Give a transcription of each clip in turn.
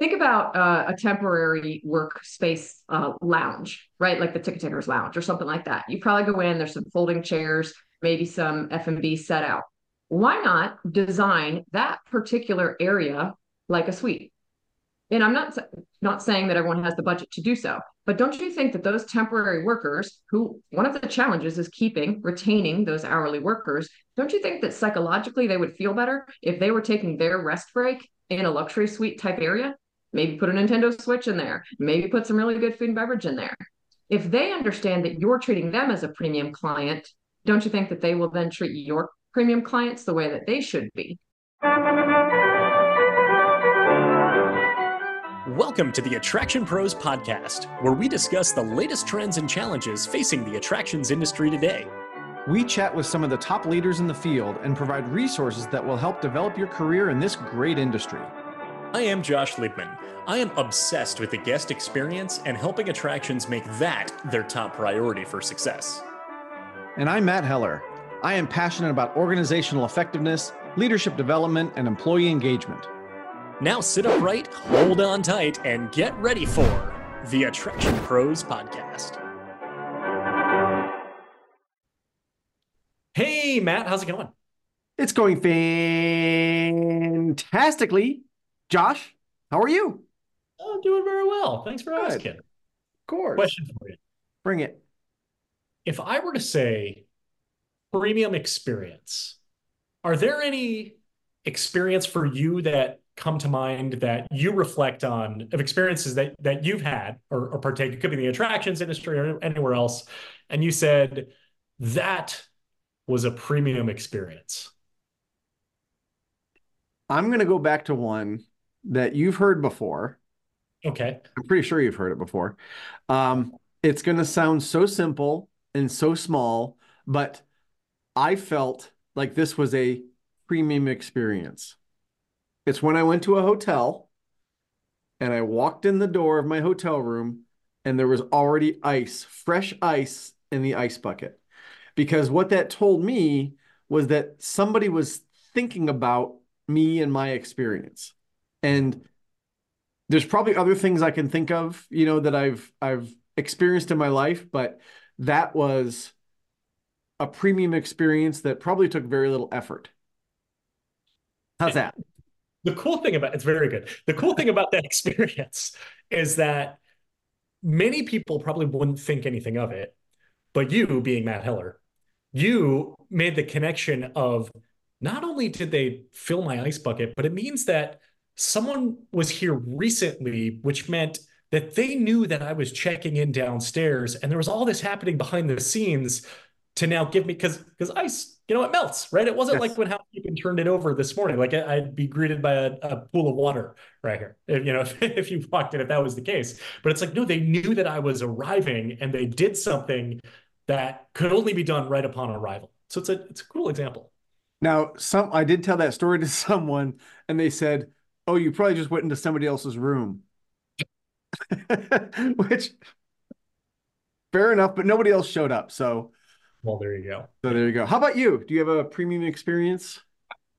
think about uh, a temporary workspace uh, lounge, right? Like the ticket takers lounge or something like that. You probably go in, there's some folding chairs, maybe some F&B set out. Why not design that particular area like a suite? And I'm not not saying that everyone has the budget to do so, but don't you think that those temporary workers, who one of the challenges is keeping, retaining those hourly workers, don't you think that psychologically they would feel better if they were taking their rest break in a luxury suite type area? Maybe put a Nintendo Switch in there, maybe put some really good food and beverage in there. If they understand that you're treating them as a premium client, don't you think that they will then treat your premium clients the way that they should be? Welcome to the Attraction Pros Podcast, where we discuss the latest trends and challenges facing the attractions industry today. We chat with some of the top leaders in the field and provide resources that will help develop your career in this great industry. I am Josh Liebman. I am obsessed with the guest experience and helping attractions make that their top priority for success. And I'm Matt Heller. I am passionate about organizational effectiveness, leadership development, and employee engagement. Now sit upright, hold on tight, and get ready for the Attraction Pros Podcast. Hey, Matt, how's it going? It's going fantastically. Josh, how are you? I'm doing very well. Thanks for Good. asking. Of course. Question for you. Bring it. If I were to say premium experience, are there any experience for you that come to mind that you reflect on of experiences that that you've had or, or partake? It could be the attractions industry or anywhere else, and you said that was a premium experience. I'm going to go back to one that you've heard before. Okay. I'm pretty sure you've heard it before. Um, it's going to sound so simple and so small, but I felt like this was a premium experience. It's when I went to a hotel and I walked in the door of my hotel room and there was already ice, fresh ice in the ice bucket. Because what that told me was that somebody was thinking about me and my experience. And there's probably other things I can think of, you know, that I've I've experienced in my life, but that was a premium experience that probably took very little effort. How's that? the cool thing about it's very good. The cool thing about that experience is that many people probably wouldn't think anything of it, but you, being Matt Heller, you made the connection of not only did they fill my ice bucket, but it means that someone was here recently, which meant that they knew that I was checking in downstairs and there was all this happening behind the scenes to now give me because because ice you know, it melts, right? It wasn't yes. like when housekeeping turned it over this morning. Like I'd be greeted by a, a pool of water right here, if, you know, if, if you walked in, if that was the case. But it's like, no, they knew that I was arriving and they did something that could only be done right upon arrival. So it's a it's a cool example. Now, some I did tell that story to someone, and they said, "Oh, you probably just went into somebody else's room," which fair enough, but nobody else showed up, so well, there you go. So there you go. How about you? Do you have a premium experience?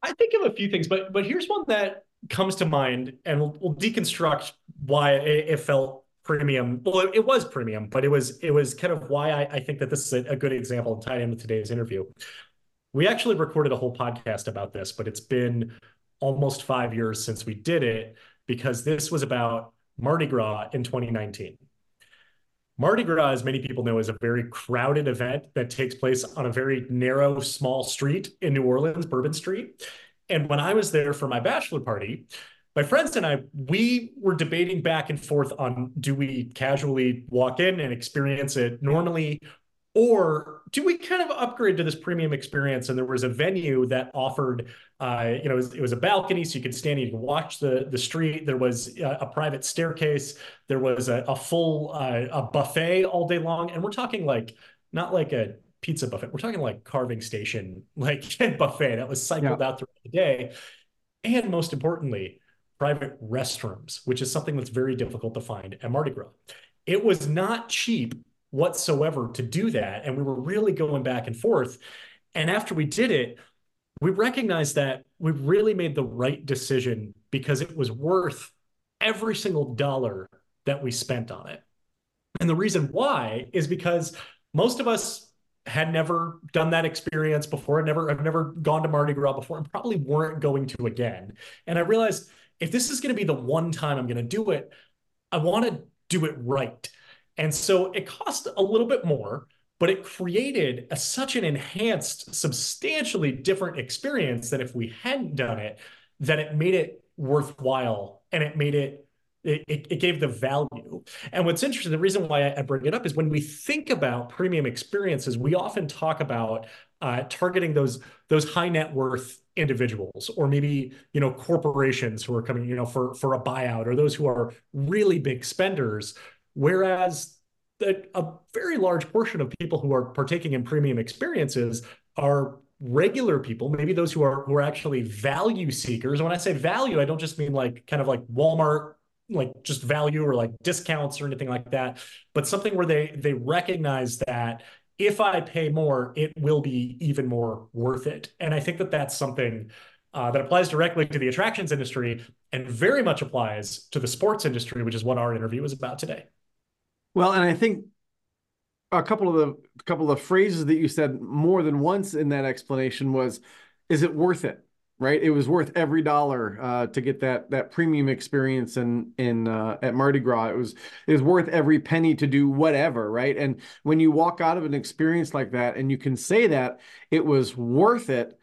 I think of a few things, but but here's one that comes to mind, and we'll, we'll deconstruct why it, it, felt premium. Well, it, it, was premium, but it was it was kind of why I, I think that this is a, a good example and tied into today's interview. We actually recorded a whole podcast about this, but it's been almost five years since we did it because this was about Mardi Gras in 2019. Mardi Gras, as many people know, is a very crowded event that takes place on a very narrow, small street in New Orleans, Bourbon Street. And when I was there for my bachelor party, my friends and I, we were debating back and forth on do we casually walk in and experience it normally, or do we kind of upgrade to this premium experience? And there was a venue that offered, uh, you know, it was, it was, a balcony, so you could stand, you could watch the the street. There was a, a private staircase. There was a, a full uh, a buffet all day long, and we're talking like not like a pizza buffet. We're talking like carving station, like buffet that was cycled yeah. out throughout the day, and most importantly, private restrooms, which is something that's very difficult to find at Mardi Gras. It was not cheap whatsoever to do that. And we were really going back and forth. And after we did it, we recognized that we really made the right decision because it was worth every single dollar that we spent on it. And the reason why is because most of us had never done that experience before. I've never, I've never gone to Mardi Gras before and probably weren't going to again. And I realized if this is going to be the one time I'm going to do it, I want to do it right. And so it cost a little bit more, but it created a, such an enhanced, substantially different experience than if we hadn't done it, that it made it worthwhile and it made it it, it, gave the value. And what's interesting, the reason why I bring it up is when we think about premium experiences, we often talk about uh, targeting those those high net worth individuals or maybe you know corporations who are coming you know for for a buyout or those who are really big spenders whereas the, a very large portion of people who are partaking in premium experiences are regular people maybe those who are who are actually value seekers when i say value i don't just mean like kind of like walmart like just value or like discounts or anything like that but something where they they recognize that if I pay more, it will be even more worth it. And I think that that's something uh, that applies directly to the attractions industry and very much applies to the sports industry, which is what our interview is about today. Well, and I think a couple of the couple of phrases that you said more than once in that explanation was, "Is it worth it?" right? It was worth every dollar uh, to get that that premium experience in in uh, at Mardi Gras. It was it was worth every penny to do whatever, right? And when you walk out of an experience like that, and you can say that it was worth it.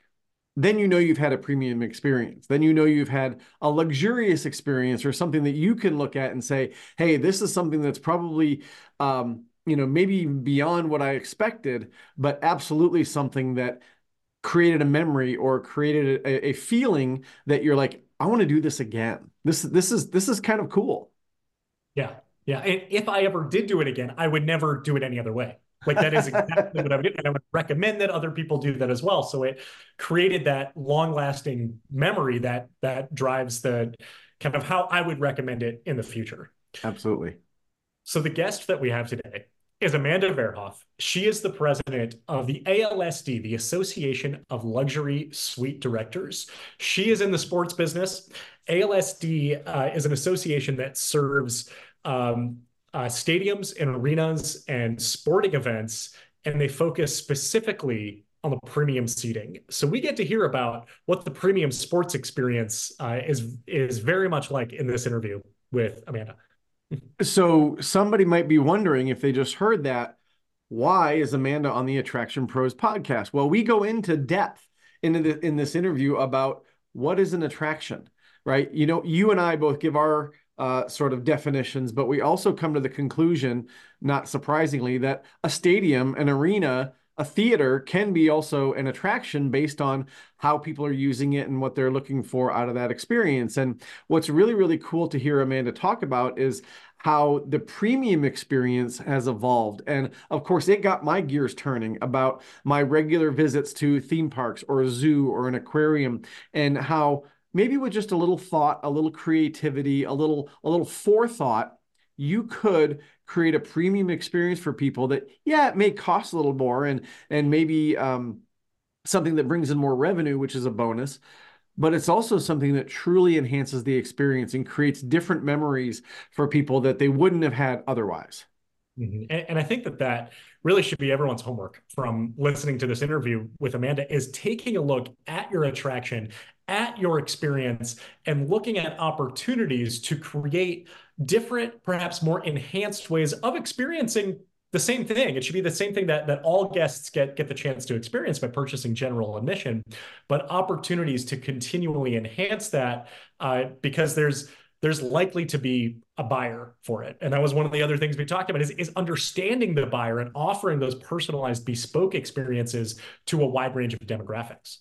Then you know you've had a premium experience. Then you know you've had a luxurious experience or something that you can look at and say, "Hey, this is something that's probably um, you know maybe beyond what I expected, but absolutely something that created a memory or created a, a feeling that you're like, I want to do this again. This this is this is kind of cool. Yeah. Yeah. And if I ever did do it again, I would never do it any other way. Like that is exactly what I would do. And I would recommend that other people do that as well. So it created that long lasting memory that that drives the kind of how I would recommend it in the future. Absolutely. So the guest that we have today is Amanda Verhoff. She is the president of the ALSD, the Association of Luxury Suite Directors. She is in the sports business. ALSD uh, is an association that serves um, uh, stadiums and arenas and sporting events, and they focus specifically on the premium seating. So we get to hear about what the premium sports experience uh, is is very much like in this interview with Amanda so somebody might be wondering if they just heard that, why is Amanda on the Attraction Pros podcast? Well, we go into depth in, the, in this interview about what is an attraction, right? You know, you and I both give our uh, sort of definitions, but we also come to the conclusion, not surprisingly, that a stadium, an arena, a theater can be also an attraction based on how people are using it and what they're looking for out of that experience. And what's really, really cool to hear Amanda talk about is how the premium experience has evolved. And of course, it got my gears turning about my regular visits to theme parks or a zoo or an aquarium and how maybe with just a little thought, a little creativity, a little a little forethought, you could create a premium experience for people that yeah it may cost a little more and and maybe um, something that brings in more revenue which is a bonus but it's also something that truly enhances the experience and creates different memories for people that they wouldn't have had otherwise mm-hmm. and, and i think that that really should be everyone's homework from listening to this interview with amanda is taking a look at your attraction at your experience and looking at opportunities to create different, perhaps more enhanced ways of experiencing the same thing. It should be the same thing that that all guests get get the chance to experience by purchasing general admission, but opportunities to continually enhance that uh, because there's there's likely to be a buyer for it. And that was one of the other things we talked about is, is understanding the buyer and offering those personalized bespoke experiences to a wide range of demographics.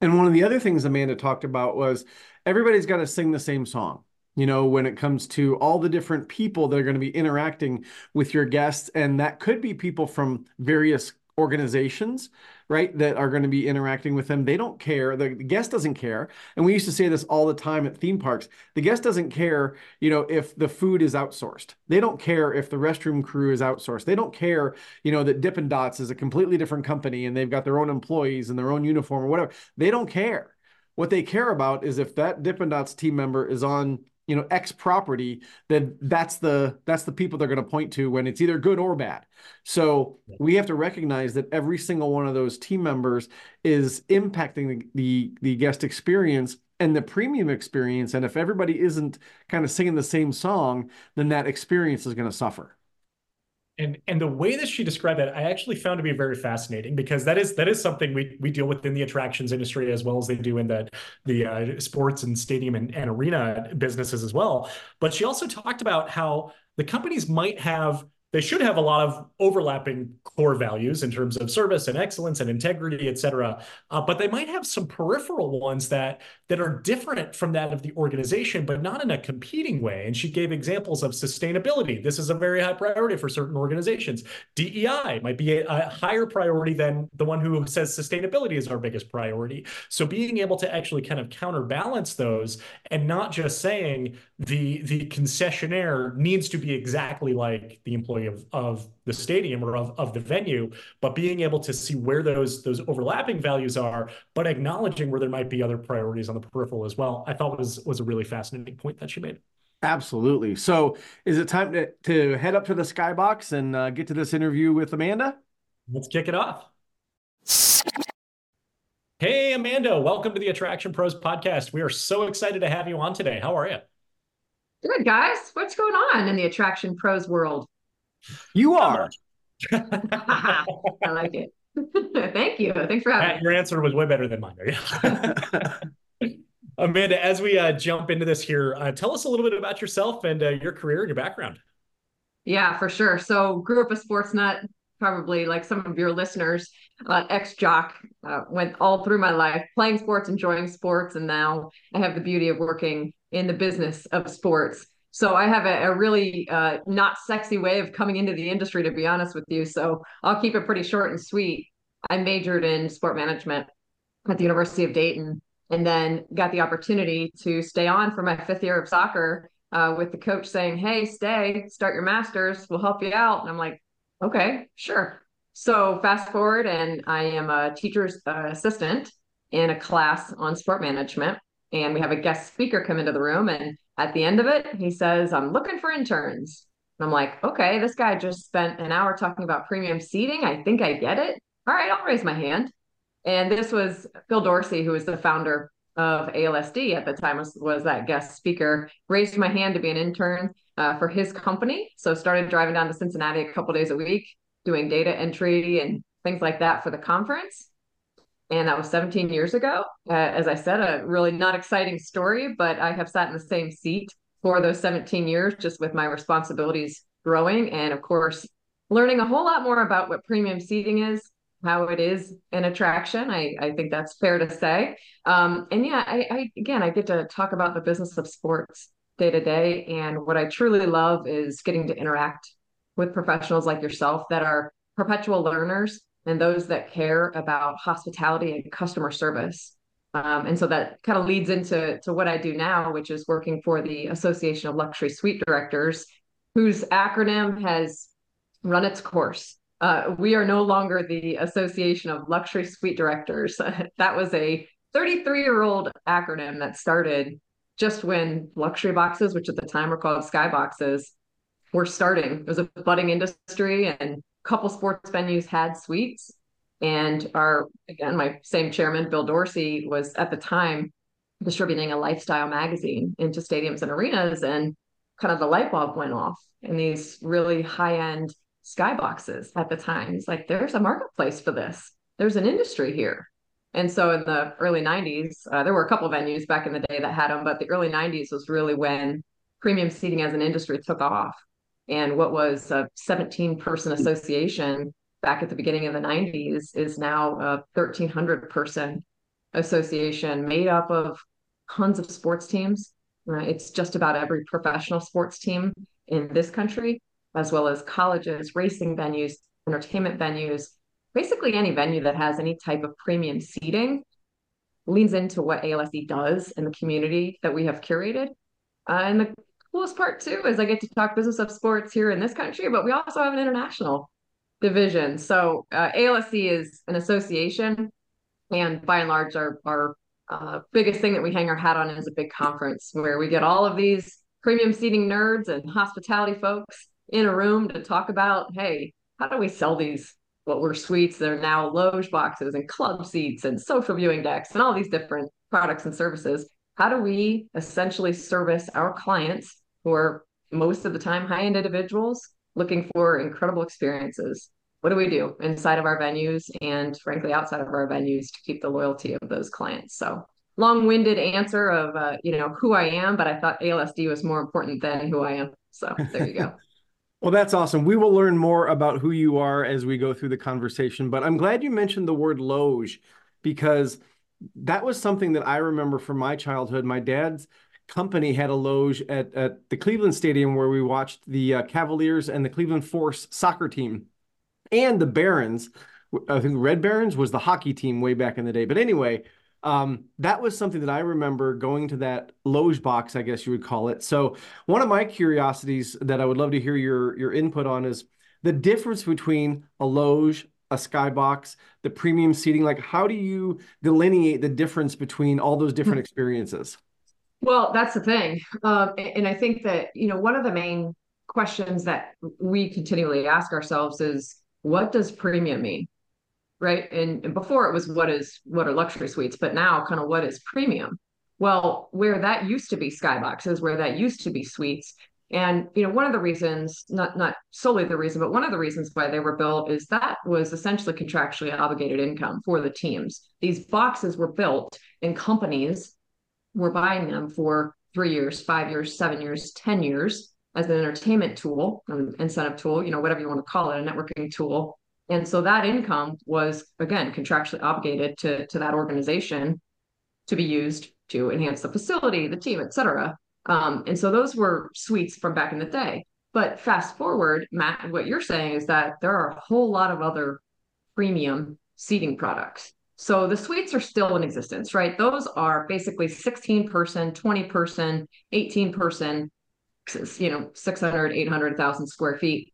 And one of the other things Amanda talked about was everybody's got to sing the same song you know, when it comes to all the different people that are going to be interacting with your guests. And that could be people from various organizations, right, that are going to be interacting with them. They don't care. The, the, guest doesn't care. And we used to say this all the time at theme parks. The guest doesn't care, you know, if the food is outsourced. They don't care if the restroom crew is outsourced. They don't care, you know, that Dippin' Dots is a completely different company and they've got their own employees and their own uniform or whatever. They don't care. What they care about is if that Dippin' Dots team member is on you know X property, then that's the that's the people they're going to point to when it's either good or bad. So we have to recognize that every single one of those team members is impacting the, the, the guest experience and the premium experience. And if everybody isn't kind of singing the same song, then that experience is going to suffer and and the way that she described that i actually found to be very fascinating because that is that is something we we deal with in the attractions industry as well as they do in the the uh, sports and stadium and, and arena businesses as well. But she also talked about how the companies might have they should have a lot of overlapping core values in terms of service and excellence and integrity, et cetera. Uh, but they might have some peripheral ones that that are different from that of the organization, but not in a competing way. And she gave examples of sustainability. This is a very high priority for certain organizations. DEI might be a, a higher priority than the one who says sustainability is our biggest priority. So being able to actually kind of counterbalance those and not just saying the the concessionaire needs to be exactly like the employee of, of the stadium or of, of the venue, but being able to see where those those overlapping values are, but acknowledging where there might be other priorities on the peripheral as well, I thought was was a really fascinating point that she made. Absolutely. So, is it time to to head up to the skybox and uh, get to this interview with Amanda? Let's kick it off. Hey, Amanda, welcome to the Attraction Pros podcast. We are so excited to have you on today. How are you? Good, guys. What's going on in the Attraction Pros world? You are. I like it. Thank you. Thanks for having me. Your answer was way better than mine. Amanda, as we uh, jump into this here, uh, tell us a little bit about yourself and uh, your career and your background. Yeah, for sure. So, grew up a sports nut, probably like some of your listeners, uh, ex jock, uh, went all through my life playing sports, enjoying sports, and now I have the beauty of working in the business of sports. So I have a, a really uh, not sexy way of coming into the industry, to be honest with you. So I'll keep it pretty short and sweet. I majored in sport management at the University of Dayton, and then got the opportunity to stay on for my fifth year of soccer uh, with the coach saying, "Hey, stay, start your masters. We'll help you out." And I'm like, "Okay, sure." So fast forward, and I am a teacher's uh, assistant in a class on sport management, and we have a guest speaker come into the room and at the end of it, he says, I'm looking for interns. And I'm like, okay, this guy just spent an hour talking about premium seating. I think I get it. All right, I'll raise my hand. And this was Bill Dorsey, who was the founder of ALSD at the time, was, was that guest speaker. Raised my hand to be an intern uh, for his company. So started driving down to Cincinnati a couple days a week, doing data entry and things like that for the conference and that was 17 years ago. Uh, as I said, a really not exciting story, but I have sat in the same seat for those 17 years, just with my responsibilities growing, and of course, learning a whole lot more about what premium seating is, how it is an attraction. I, I think that's fair to say. Um, and yeah, I, I again, I get to talk about the business of sports day to day, and what I truly love is getting to interact with professionals like yourself that are perpetual learners and those that care about hospitality and customer service. Um, and so that kind of leads into to what I do now, which is working for the Association of Luxury Suite Directors, whose acronym has run its course. Uh, we are no longer the Association of Luxury Suite Directors. that was a 33 year old acronym that started just when luxury boxes, which at the time were called skyboxes, were starting. It was a budding industry, and couple sports venues had suites. And our, again, my same chairman, Bill Dorsey, was at the time distributing a lifestyle magazine into stadiums and arenas. And kind of the light bulb went off in these really high end skyboxes at the time. It's like, there's a marketplace for this, there's an industry here. And so in the early 90s, uh, there were a couple venues back in the day that had them, but the early 90s was really when premium seating as an industry took off and what was a 17 person association back at the beginning of the 90s is now a 1300 person association made up of tons of sports teams right? it's just about every professional sports team in this country as well as colleges racing venues entertainment venues basically any venue that has any type of premium seating leans into what ALSD does in the community that we have curated. Uh, and the coolest part too is I get to talk business of sports here in this country, but we also have an international division. So uh, ALSD is an association, and by and large, our our uh, biggest thing that we hang our hat on is a big conference where we get all of these premium seating nerds and hospitality folks in a room to talk about, hey, how do we sell these what were suites that are now loge boxes and club seats and social viewing decks and all these different products and services? How do we essentially service our clients who are most of the time high end individuals looking for incredible experiences? What do we do inside of our venues and frankly outside of our venues to keep the loyalty of those clients? So long-winded answer of uh, you know who I am, but I thought ALSD was more important than who I am. So there you go. well, that's awesome. We will learn more about who you are as we go through the conversation. But I'm glad you mentioned the word loge because that was something that I remember from my childhood. My dad's company had a loge at, at the Cleveland Stadium where we watched the uh, Cavaliers and the Cleveland Force soccer team and the Barons. I think Red Barons was the hockey team way back in the day. But anyway, um, that was something that I remember going to that loge box, I guess you would call it. So one of my curiosities that I would love to hear your your input on is the difference between a loge, a skybox, the premium seating. Like, how do you delineate the difference between all those different hmm. experiences? Well, that's the thing, um, and I think that you know one of the main questions that we continually ask ourselves is, what does premium mean? right? And, and before it was what is what are luxury suites, but now kind of what is premium? Well, where that used to be skyboxes, where that used to be suites, and you know, one of the reasons, not not solely the reason, but one of the reasons why they were built is that was essentially contractually obligated income for the teams. These boxes were built, in companies were buying them for three years, five years, seven years, ten years as an entertainment tool, an incentive tool, you know, whatever you want to call it, a networking tool and so that income was, again, contractually obligated to, to that organization to be used to enhance the facility, the team, et cetera. Um, and so those were suites from back in the day. But fast forward, Matt, what you're saying is that there are a whole lot of other premium seating products. So the suites are still in existence, right? Those are basically 16 person, 20 person, 18 person, you know, 600, 800,000 square feet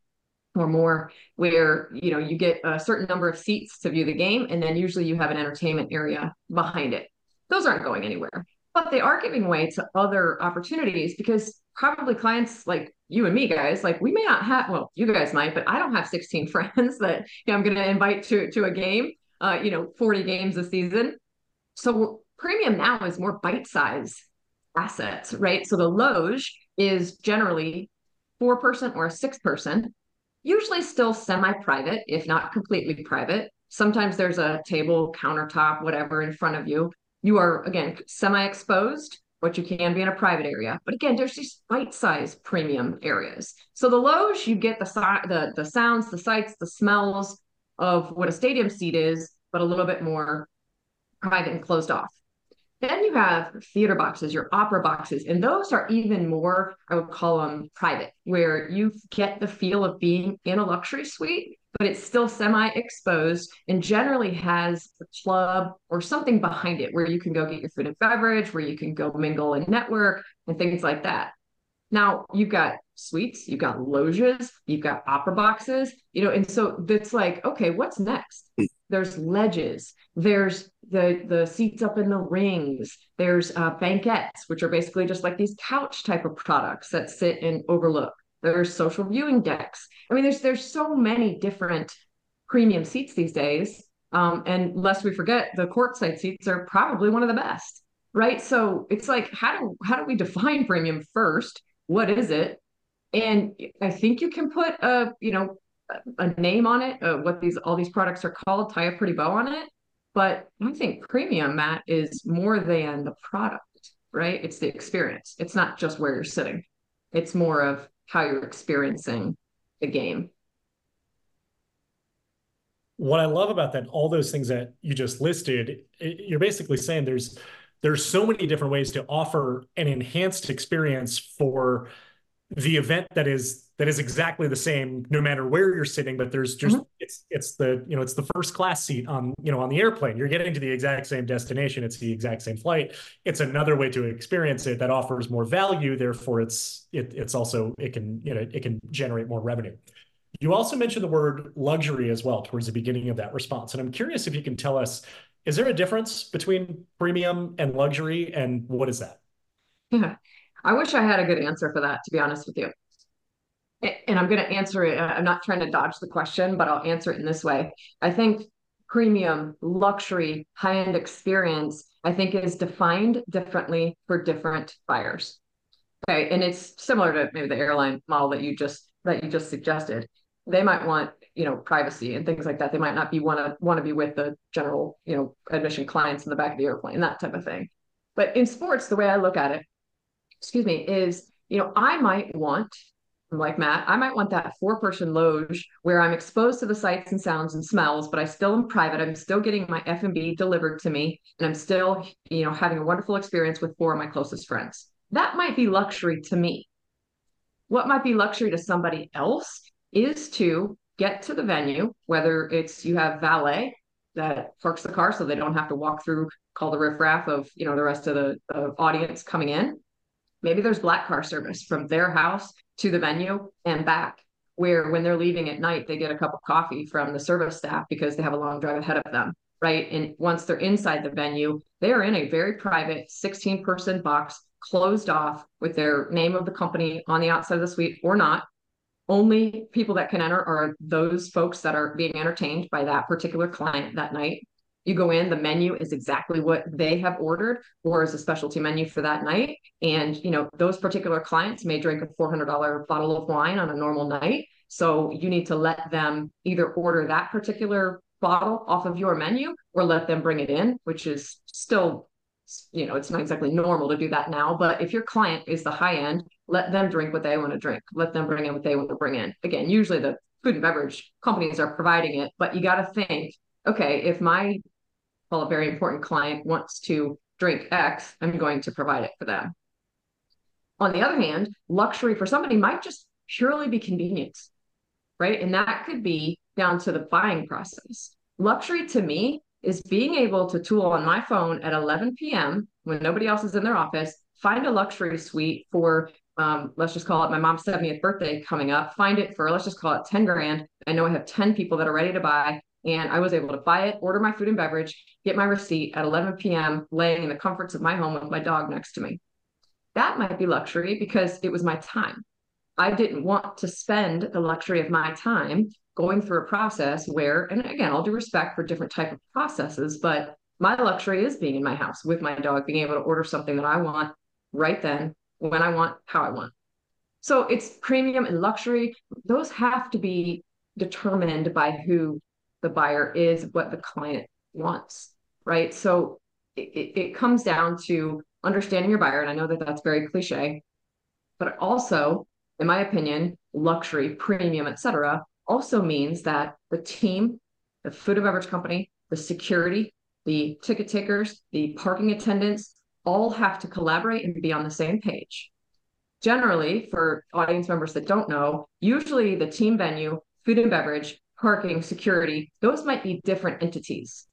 or more where you know you get a certain number of seats to view the game and then usually you have an entertainment area behind it. Those aren't going anywhere. But they are giving way to other opportunities because probably clients like you and me guys like we may not have well you guys might but i don't have 16 friends that you know, i'm going to invite to to a game uh you know 40 games a season so premium now is more bite size assets right so the loge is generally four person or six person usually still semi-private, if not completely private. Sometimes there's a table, countertop, whatever in front of you. You are again semi-exposed, but you can be in a private area. But again, there's these bite-sized premium areas. So the loge, you get the the the sounds, the sights, the smells of what a stadium seat is, but a little bit more private and closed off. Then you have theater boxes, your opera boxes, and those are even more, I would call them private, where you get the feel of being in a luxury suite, but it's still semi exposed and generally has a club or something behind it where you can go get your food and beverage, where you can go mingle and network and things like that. Now you've got suites, you've got loges, you've got opera boxes, you know, and so it's like, okay, what's next? There's ledges, there's the the seats up in the rings, there's uh, banquettes, which are basically just like these couch type of products that sit and overlook. There's social viewing decks. I mean, there's there's so many different premium seats these days. Um, and lest we forget, the courtside seats are probably one of the best, right? So it's like, how do how do we define premium first? What is it? And I think you can put a, you know, a name on it, uh, what these all these products are called, tie a pretty bow on it. But I think premium, Matt, is more than the product, right? It's the experience. It's not just where you're sitting. It's more of how you're experiencing the game. What I love about that, all those things that you just listed, you're basically saying there's there's so many different ways to offer an enhanced experience for the event that is that is exactly the same no matter where you're sitting but there's just mm-hmm. it's it's the you know it's the first class seat on you know on the airplane. You're getting to the exact same destination. It's the exact same flight. It's another way to experience it that offers more value. Therefore it's it, it's also it can you know it can generate more revenue. You also mentioned the word luxury as well towards the beginning of that response. And i'm curious if you can tell us is there a difference between premium and luxury and what is that yeah I wish I had a good answer for that, to be honest with you. And I'm going to answer it. Uh, I'm not trying to dodge the question, but I'll answer it in this way. I think premium, luxury, high end experience, I think is defined differently for different buyers. Okay. And it's similar to maybe the airline model that you just that you just suggested. They might want, you know, privacy and things like that. They might not be want to want to be with the general, you know, admission clients in the back of the airplane, that type of thing. But in sports, the way I look at it, excuse me, is, you know, I might want like Matt, I might want that four person loge where I'm exposed to the sights and sounds and smells, but I still am private. I'm still getting my F&B delivered to me and I'm still, you know, having a wonderful experience with four of my closest friends. That might be luxury to me. What might be luxury to somebody else is to get to the venue, whether it's you have valet that parks the car so they don't have to walk through, call the riffraff of, you know, the rest of the audience coming in. Maybe there's black car service from their house to the venue and back where when they're leaving at night they get a cup of coffee from the service staff because they have a long drive ahead of them right and once they're inside the venue they are in a very private 16 person box closed off with their name of the company on the outside of the suite or not only people that can enter are those folks that are being entertained by that particular client that night you go in, the menu is exactly what they have ordered or is a specialty menu for that night. And, you know, those particular clients may drink a $400 bottle of wine on a normal night. So you need to let them either order that particular bottle off of your menu or let them bring it in, which is still, you know, it's not exactly normal to do that now. But if your client is the high end, let them drink what they want to drink. Let them bring in what they want to bring in. Again, usually the food and beverage companies are providing it, but you got to think okay, if my well, a very important client wants to drink X, I'm going to provide it for them. On the other hand, luxury for somebody might just purely be convenience, right? And that could be down to the buying process. Luxury to me is being able to tool on my phone at 11 p.m. when nobody else is in their office, find a luxury suite for, um, let's just call it my mom's 70th birthday coming up, find it for, let's just call it 10 grand. I know I have 10 people that are ready to buy. And I was able to buy it, order my food and beverage, get my receipt at 11 p.m., laying in the comforts of my home with my dog next to me. That might be luxury because it was my time. I didn't want to spend the luxury of my time going through a process where, and again, I'll do respect for different type of processes, but my luxury is being in my house with my dog, being able to order something that I want right then, when I want, how I want. So it's premium and luxury. Those have to be determined by who the buyer is what the client wants, right? So it, it comes down to understanding your buyer. And I know that that's very cliche, but also, in my opinion, luxury, premium, etc., also means that the team, the food and beverage company, the security, the ticket takers, the parking attendants, all have to collaborate and be on the same page. Generally, for audience members that don't know, usually the team venue, food and beverage, parking, security, those might be different entities,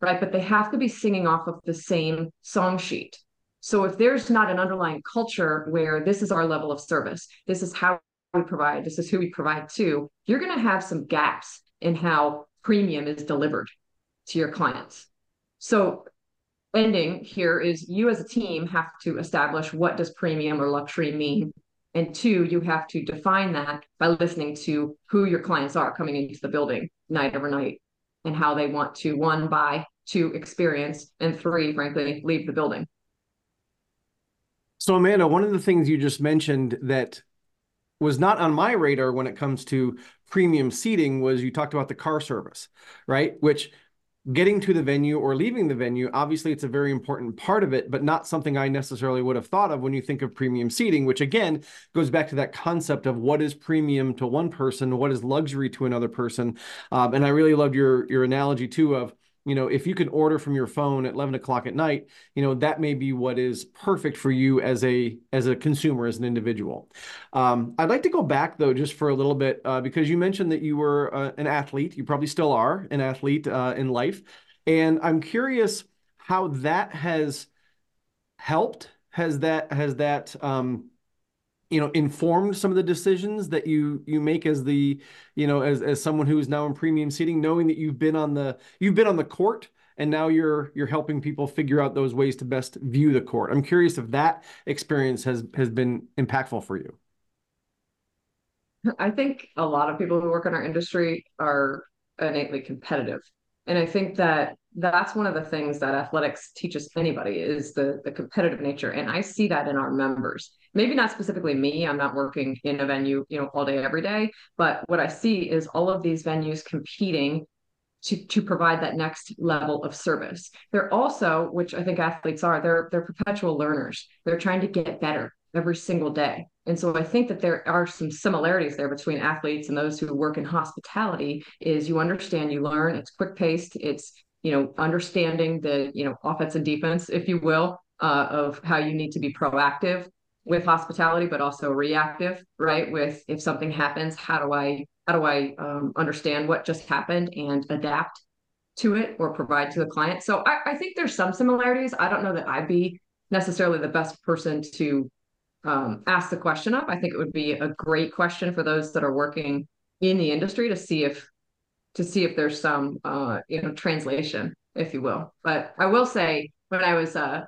right? But they have to be singing off of the same song sheet. So if there's not an underlying culture where this is our level of service, this is how we provide, this is who we provide to, you're going to have some gaps in how premium is delivered to your clients. So ending here is you as a team have to establish what does premium or luxury mean and two, you have to define that by listening to who your clients are coming into the building night over night and how they want to one, buy, two, experience, and three, frankly, leave the building. So, Amanda, one of the things you just mentioned that was not on my radar when it comes to premium seating was you talked about the car service, right? Which getting to the venue or leaving the venue, obviously it's a very important part of it, but not something I necessarily would have thought of when you think of premium seating, which again goes back to that concept of what is premium to one person, what is luxury to another person. Um, and I really loved your your analogy too of you know if you can order from your phone at 11 o'clock at night you know that may be what is perfect for you as a as a consumer as an individual. Um, i'd like to go back though just for a little bit uh, because you mentioned that you were uh, an athlete. You probably still are an athlete uh, in life. And i'm curious how that has helped. Has that has that um, you know informed some of the decisions that you you make as the you know as as someone who is now in premium seating knowing that you've been on the you've been on the court and now you're you're helping people figure out those ways to best view the court. I'm curious if that experience has has been impactful for you. I think a lot of people who work in our industry are innately competitive. And I think that that's one of the things that athletics teaches anybody is the the competitive nature. And I see that in our members. Maybe not specifically me. I'm not working in a venue, you know, all day, every day. But what I see is all of these venues competing to, to provide that next level of service. They're also, which I think athletes are, they're they're perpetual learners. They're trying to get better every single day. And so I think that there are some similarities there between athletes and those who work in hospitality is you understand, you learn, it's quick paced, it's, you know, understanding the, you know, offense and defense, if you will, uh, of how you need to be proactive with hospitality, but also reactive, right? With if something happens, how do I, how do I um, understand what just happened and adapt to it or provide to the client? So I, I think there's some similarities. I don't know that I'd be necessarily the best person to um, ask the question of. I think it would be a great question for those that are working in the industry to see if to see if there's some uh, you know translation, if you will. But I will say, when I was uh,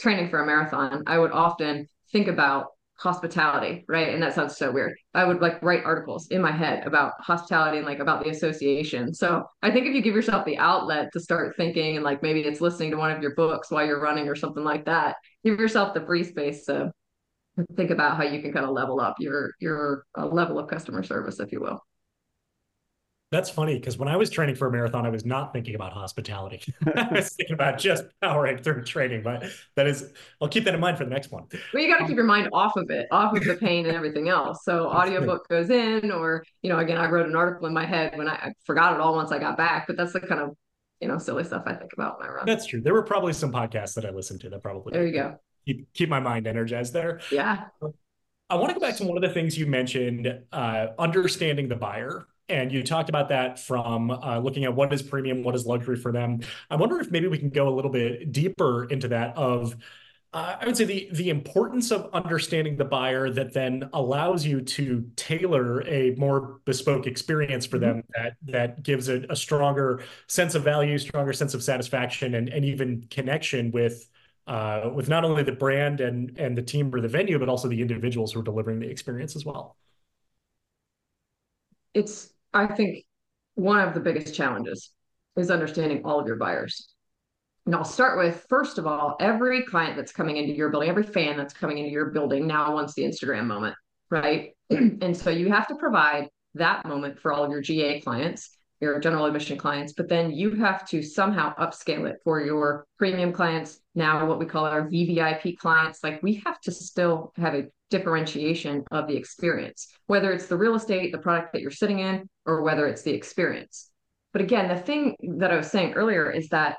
training for a marathon, I would often think about hospitality, right? And that sounds so weird. I would like write articles in my head about hospitality and like about the association. So I think if you give yourself the outlet to start thinking and like maybe it's listening to one of your books while you're running or something like that, give yourself the free space to think about how you can kind of level up your your uh, level of customer service, if you will. That's funny because when I was training for a marathon, I was not thinking about hospitality. I was thinking about just powering through training. But that is, I'll keep that in mind for the next one. Well, you got to keep your mind off of it, off of the pain and everything else. So audiobook goes in, or you know, again, I wrote an article in my head when I, I forgot it all once I got back. But that's the kind of you know silly stuff I think about when I run. That's true. There were probably some podcasts that I listened to that probably. There you go keep keep my mind energized there. Yeah. I want to go back to one of the things you mentioned, uh, understanding the buyer. And you talked about that from uh, looking at what is premium, what is luxury for them. I wonder if maybe we can go a little bit deeper into that of uh, I would say the the importance of understanding the buyer that then allows you to tailor a more bespoke experience for them mm-hmm. that that gives a, a, stronger sense of value, stronger sense of satisfaction, and and even connection with uh, with not only the brand and and the team or the venue, but also the individuals who are delivering the experience as well. It's I think one of the biggest challenges is understanding all of your buyers. And I'll start with first of all, every client that's coming into your building, every fan that's coming into your building now wants the Instagram moment, right? and so you have to provide that moment for all of your GA clients your general admission clients, but then you have to somehow upscale it for your premium clients. Now, what we call our VVIP clients, like we have to still have a differentiation of the experience, whether it's the real estate, the product that you're sitting in, or whether it's the experience. But again, the thing that I was saying earlier is that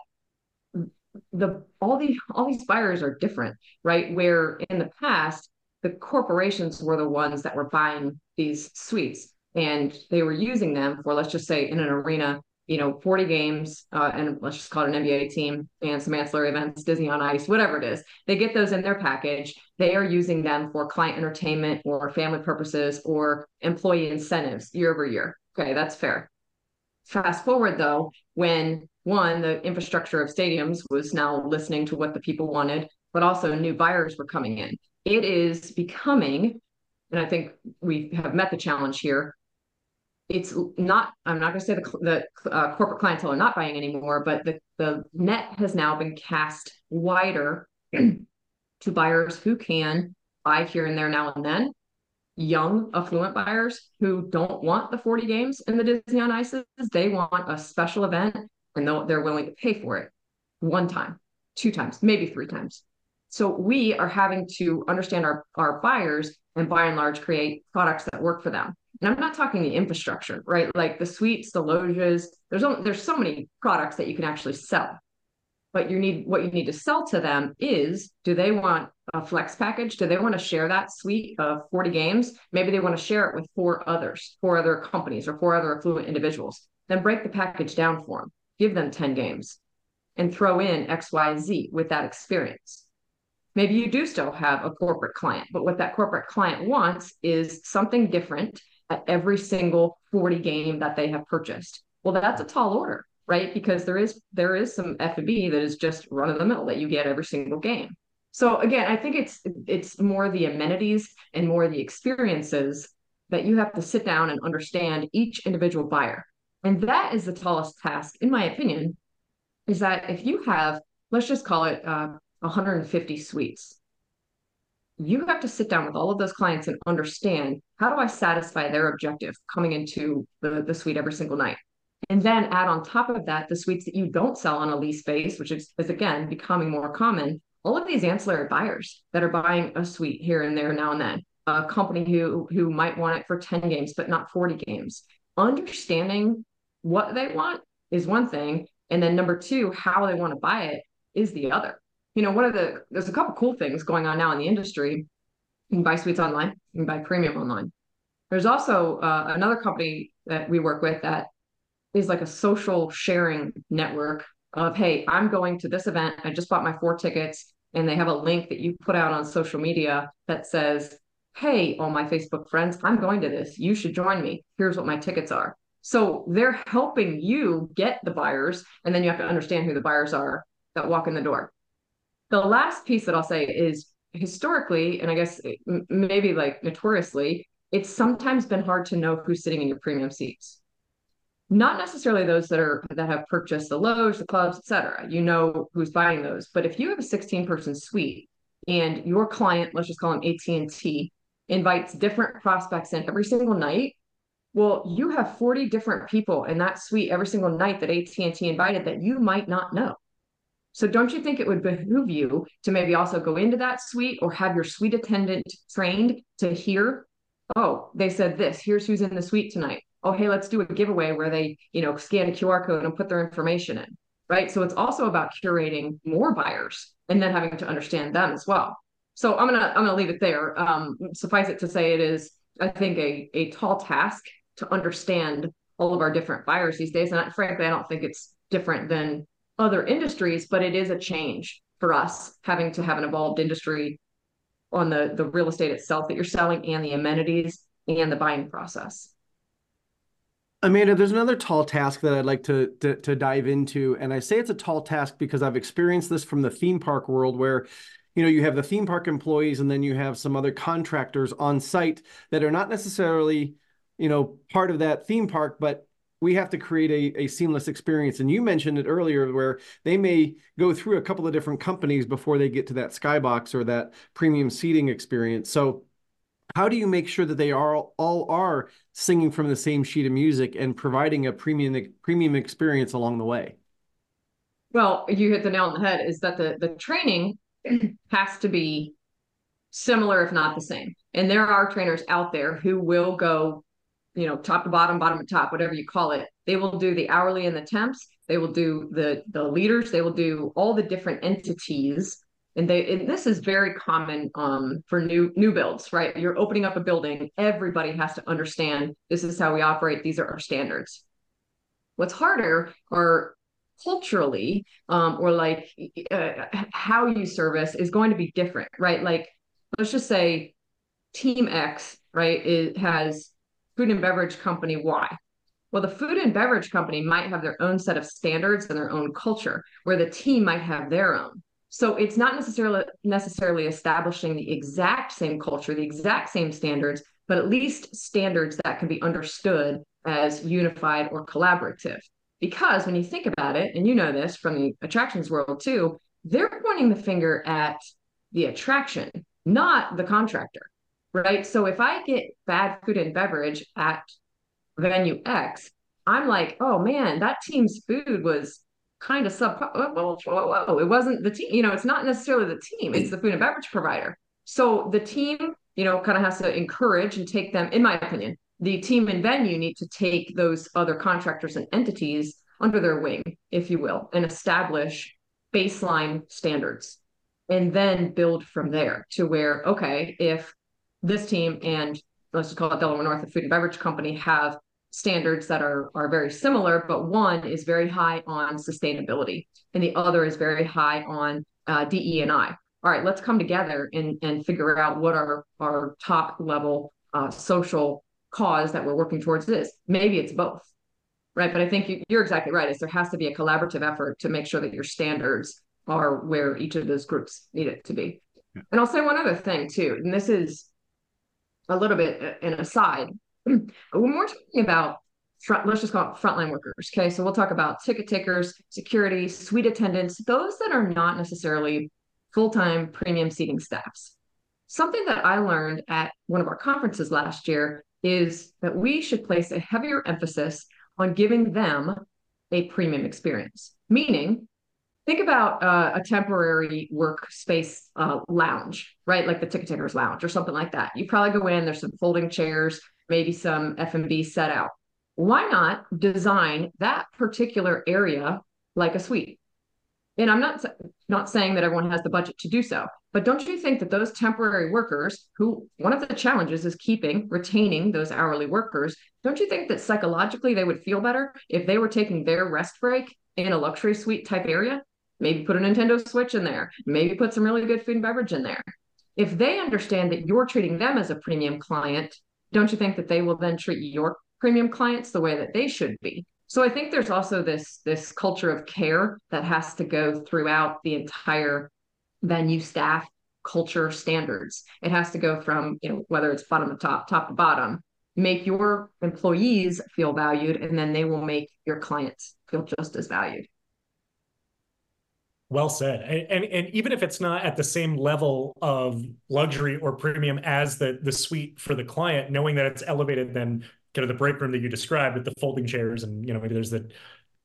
the all these all these buyers are different, right? Where in the past, the corporations were the ones that were buying these suites and they were using them for let's just say in an arena you know 40 games uh, and let's just call it an nba team and some ancillary events disney on ice whatever it is. They get those in their package. They are using them for client entertainment or family purposes or employee incentives year over year. Okay that's fair. Fast forward though when one the infrastructure of stadiums was now listening to what the people wanted but also new buyers were coming in. It is becoming and i think we have met the challenge here it's not i'm not going to say the, the uh, corporate clientele are not buying anymore but the, the net has now been cast wider to buyers who can buy here and there now and then. Young affluent buyers who don't want the 40 games in the disney on ices. They want a special event and they're willing to pay for it one time two times maybe three times. So we are having to understand our, our buyers and by and large create products that work for them and I'm not talking the infrastructure, right? Like the suites, the loges. There's only, there's so many products that you can actually sell. But you need what you need to sell to them is do they want a flex package? Do they want to share that suite of 40 games? Maybe they want to share it with four others, four other companies or four other affluent individuals. Then break the package down for them. Give them 10 games and throw in XYZ with that experience. Maybe you do still have a corporate client, but what that corporate client wants is something different at every single 40 game that they have purchased. Well, that's a tall order. right? Because there is there is some F&B that is just run of the mill that you get every single game. So again, I think it's it's more the amenities and more the experiences that you have to sit down and understand each individual buyer. And that is the tallest task, in my opinion, is that if you have, let's just call it uh, 150 suites, you have to sit down with all of those clients and understand how do I satisfy their objective coming into the, the suite every single night. And then add on top of that the suites that you don't sell on a lease base, which is, is again becoming more common. All of these ancillary buyers that are buying a suite here and there now and then, a company who who might want it for 10 games but not 40 games. Understanding what they want is one thing, and then number two, how they want to buy it is the other. You know, one of the there's a couple cool things going on now in the industry. You can buy suites online, you can buy premium online. There's also uh, another company that we work with that is like a social sharing network of hey i'm going to this event. I just bought my four tickets and they have a link that you put out on social media that says hey all my facebook friends i'm going to this. You should join me. Here's what my tickets are. So they're helping you get the buyers and then you have to understand who the buyers are that walk in the door the last piece that i'll say is historically and i guess eh, maybe like notoriously it's sometimes been hard to know who's sitting in your premium seats not necessarily those that are that have purchased the loge, the clubs, etc. You know who's buying those. But if you have a 16 person suite and your client, let's just call them AT&T, invites different prospects in every single night, well, you have 40 different people in that suite every single night that AT&T invited that you might not know. So don't you think it would behoove you to maybe also go into that suite or have your suite attendant trained to hear, oh, they said this, here's who's in the suite tonight oh, hey, let's do a giveaway where they, you know, scan a QR code and put their information in, right? So it's also about curating more buyers and then having to understand them as well. So I'm gonna I'm gonna leave it there. Um, suffice it to say, it is I think a a tall task to understand all of our different buyers these days. And I, frankly, I don't think it's different than other industries, but it is a change for us having to have an evolved industry on the the real estate itself that you're selling and the amenities and the buying process. Amanda, there's another tall task that I'd like to, to, to dive into, and I say it's a tall task because I've experienced this from the theme park world, where you know you have the theme park employees, and then you have some other contractors on site that are not necessarily you know part of that theme park, but we have to create a, a seamless experience. And you mentioned it earlier, where they may go through a couple of different companies before they get to that skybox or that premium seating experience. So how do you make sure that they are all are singing from the same sheet of music and providing a premium premium experience along the way well you hit the nail on the head is that the the training has to be similar if not the same and there are trainers out there who will go you know top to bottom bottom to top whatever you call it they will do the hourly and the temps they will do the the leaders they will do all the different entities. And they and this is very common um, for new new builds right? You're opening up a building everybody has to understand this is how we operate these are our standards. What's harder are culturally um, or like uh, how you service is going to be different right? Like let's just say team x right it has food and beverage company y well the food and beverage company might have their own set of standards and their own culture where the team might have their own. So it's not necessarily necessarily establishing the exact same culture, the exact same standards, but at least standards that can be understood as unified or collaborative. Because when you think about it, and you know this from the attractions world too, they're pointing the finger at the attraction, not the contractor, right? So if I get bad food and beverage at venue X, I'm like, oh man, that team's food was kind of sub whoa, whoa, whoa, it wasn't the team you know it's not necessarily the team it's the food and beverage provider so the team you know kind of has to encourage and take them in my opinion the team and venue need to take those other contractors and entities under their wing if you will and establish baseline standards and then build from there to where okay if this team and let's just call it delaware north the food and beverage company have standards that are are very similar, but one is very high on sustainability, and the other is very high on uh, DE and I. All right, let's come together and and figure out what our our top level uh, social cause that we're working towards is. Maybe it's both. right? But I think you, are exactly right. Is there has to be a collaborative effort to make sure that your standards are where each of those groups need it to be. Yeah. And I'll say one other thing too, and this is a little bit uh, an aside. when we're talking about front, let's just call it frontline workers. Okay, so we'll talk about ticket takers, security, suite attendants, those that are not necessarily full-time premium seating staffs. Something that I learned at one of our conferences last year is that we should place a heavier emphasis on giving them a premium experience. Meaning, think about uh, a temporary workspace uh, lounge, right? Like the ticket takers lounge or something like that. You probably go in, there's some folding chairs, maybe some F&B set out. Why not design that particular area like a suite? And I'm not not saying that everyone has the budget to do so, but don't you think that those temporary workers, who one of the challenges is keeping, retaining those hourly workers, don't you think that psychologically they would feel better if they were taking their rest break in a luxury suite type area? Maybe put a Nintendo Switch in there, maybe put some really good food and beverage in there. If they understand that you're treating them as a premium client, don't you think that they will then treat your premium clients the way that they should be? So I think there's also this this culture of care that has to go throughout the entire venue staff culture standards. It has to go from, you know, whether it's bottom to top, top to bottom, make your employees feel valued, and then they will make your clients feel just as valued. Well said. And, and, and even if it's not at the same level of luxury or premium as the the suite for the client, knowing that it's elevated than kind of the break room that you described with the folding chairs and you know maybe there's the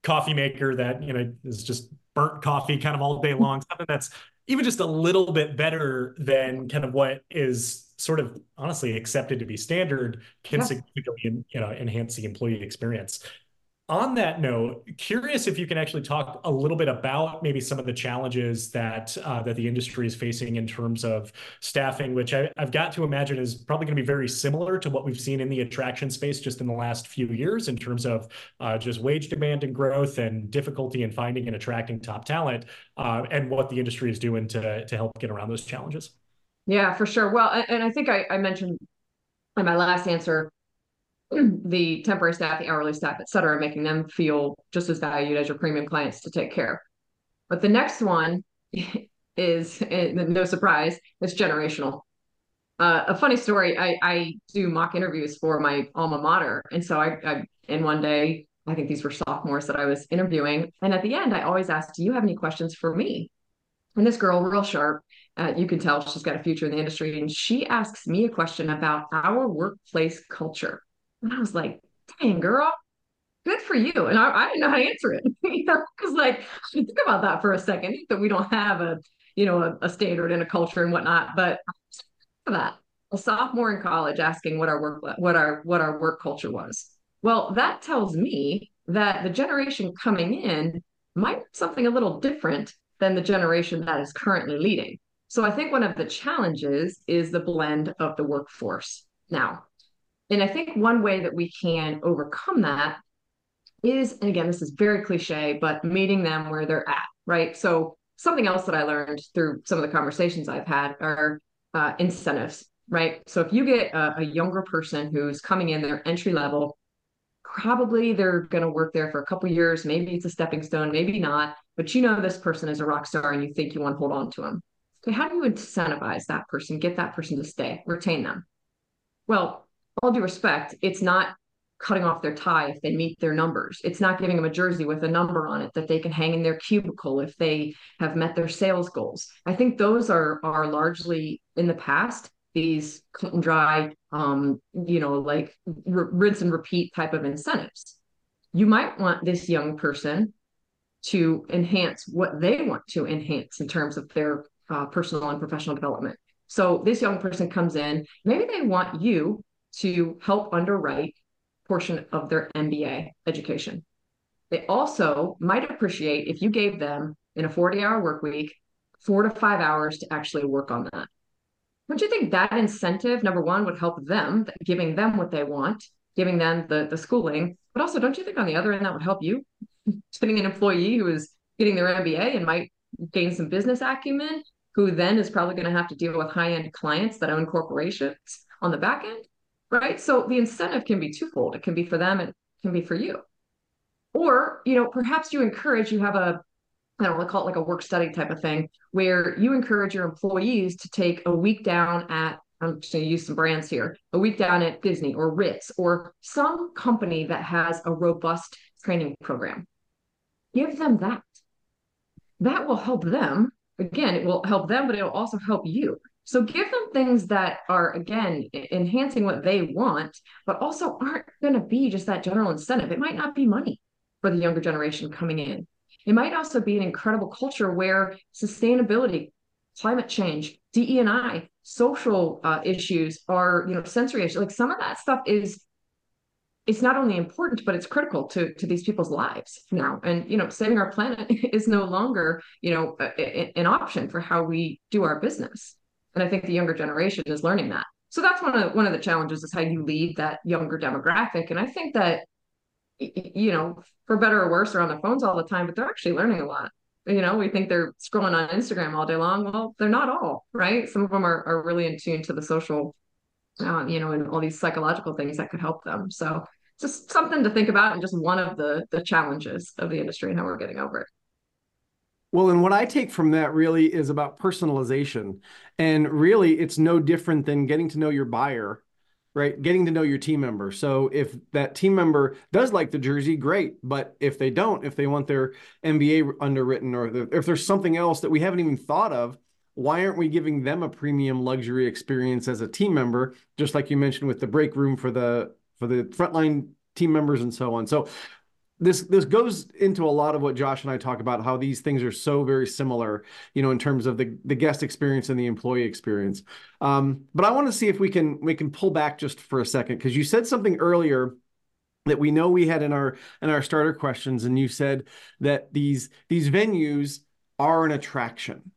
coffee maker that you know is just burnt coffee kind of all day mm-hmm. long something that's even just a little bit better than kind of what is sort of honestly accepted to be standard can yeah. significantly you know enhance the employee experience on that note, curious if you can actually talk a little bit about maybe some of the challenges that uh, that the industry is facing in terms of staffing, which I, have got to imagine is probably going to be very similar to what we've seen in the attraction space just in the last few years in terms of uh, just wage demand and growth and difficulty in finding and attracting top talent, uh, and what the industry is doing to to help get around those challenges. Yeah, for sure. Well, and I think I, I mentioned in my last answer the temporary staff, the hourly staff, et cetera, making them feel just as valued as your premium clients to take care. But the next one is, eh, no surprise, it's generational. Uh, a funny story, I, I do mock interviews for my alma mater. And so I, I, in one day, I think these were sophomores that I was interviewing. And at the end, I always asked, Do you have any questions for me? And this girl, real sharp, uh, you can tell she's got a future in the industry. And she asks me a question about our workplace culture. And I was like, dang, girl, good for you. And I, I didn't know how to answer it, you know, because like, think about that for a second, that we don't have a, you know, a, a standard and a culture and whatnot. But that a sophomore in college asking what our work, what our, what our work culture was. Well, that tells me that the generation coming in might something a little different than the generation that is currently leading. So I think one of the challenges is the blend of the workforce. Now, and I think one way that we can overcome that is, and again, this is very cliche, but meeting them where they're at, right? So something else that I learned through some of the conversations I've had are uh, incentives, right? So if you get a, a younger person who's coming in, their entry level, probably they're going to work there for a couple years. Maybe it's a stepping stone, maybe not. But you know this person is a rock star, and you think you want to hold on to them. So how do you incentivize that person, get that person to stay, retain them? Well, all due respect, it's not cutting off their tie if they meet their numbers. It's not giving them a jersey with a number on it that they can hang in their cubicle if they have met their sales goals. I think those are are largely in the past these cut and dry, um, you know, like r- rinse and repeat type of incentives. You might want this young person to enhance what they want to enhance in terms of their uh, personal and professional development. So this young person comes in, maybe they want you to help underwrite portion of their MBA education. They also might appreciate if you gave them in a 40 hour work week, four to five hours to actually work on that. Don't you think that incentive, number one, would help them, giving them what they want, giving them the, the schooling, but also don't you think on the other end that would help you? Getting an employee who is getting their MBA and might gain some business acumen, who then is probably going to have to deal with high end clients that own corporations on the back end right? So the incentive can be twofold. It can be for them it can be for you. Or, you know, perhaps you encourage, you have a, I don't want to call it like a work study type of thing, where you encourage your employees to take a week down at, I'm just going to use some brands here, a week down at Disney or Ritz or some company that has a robust training program. Give them that. That will help them. Again, it will help them, but it'll also help you. So give them things that are, again, enhancing what they want, but also aren't going to be just that general incentive. It might not be money for the younger generation coming in. It might also be an incredible culture where sustainability, climate change, DE&I, social uh, issues are, you know, sensory issues. Like some of that stuff is it's not only important but it's critical to to these people's lives now and you know saving our planet is no longer you know a, a, an option for how we do our business and i think the younger generation is learning that. So that's one of one of the challenges is how you lead that younger demographic. And i think that you know for better or worse they're on their phones all the time but they're actually learning a lot. You know we think they're scrolling on instagram all day long. Well they're not all right? Some of them are, are really in tune to the social uh, you know and all these psychological things that could help them. So just something to think about and just one of the the challenges of the industry and how we're getting over it well, and what I take from that really is about personalization. And really, it's no different than getting to know your buyer, right? Getting to know your team member. So if that team member does like the jersey, great. But if they don't, if they want their MBA underwritten or the, if there's something else that we haven't even thought of, why aren't we giving them a premium luxury experience as a team member? Just like you mentioned with the break room for the for the frontline team members and so on. So this this goes into a lot of what Josh and I talk about how these things are so very similar, you know, in terms of the the guest experience and the employee experience. Um, but I want to see if we can we can pull back just for a second because you said something earlier that we know we had in our in our starter questions, and you said that these these venues are an attraction.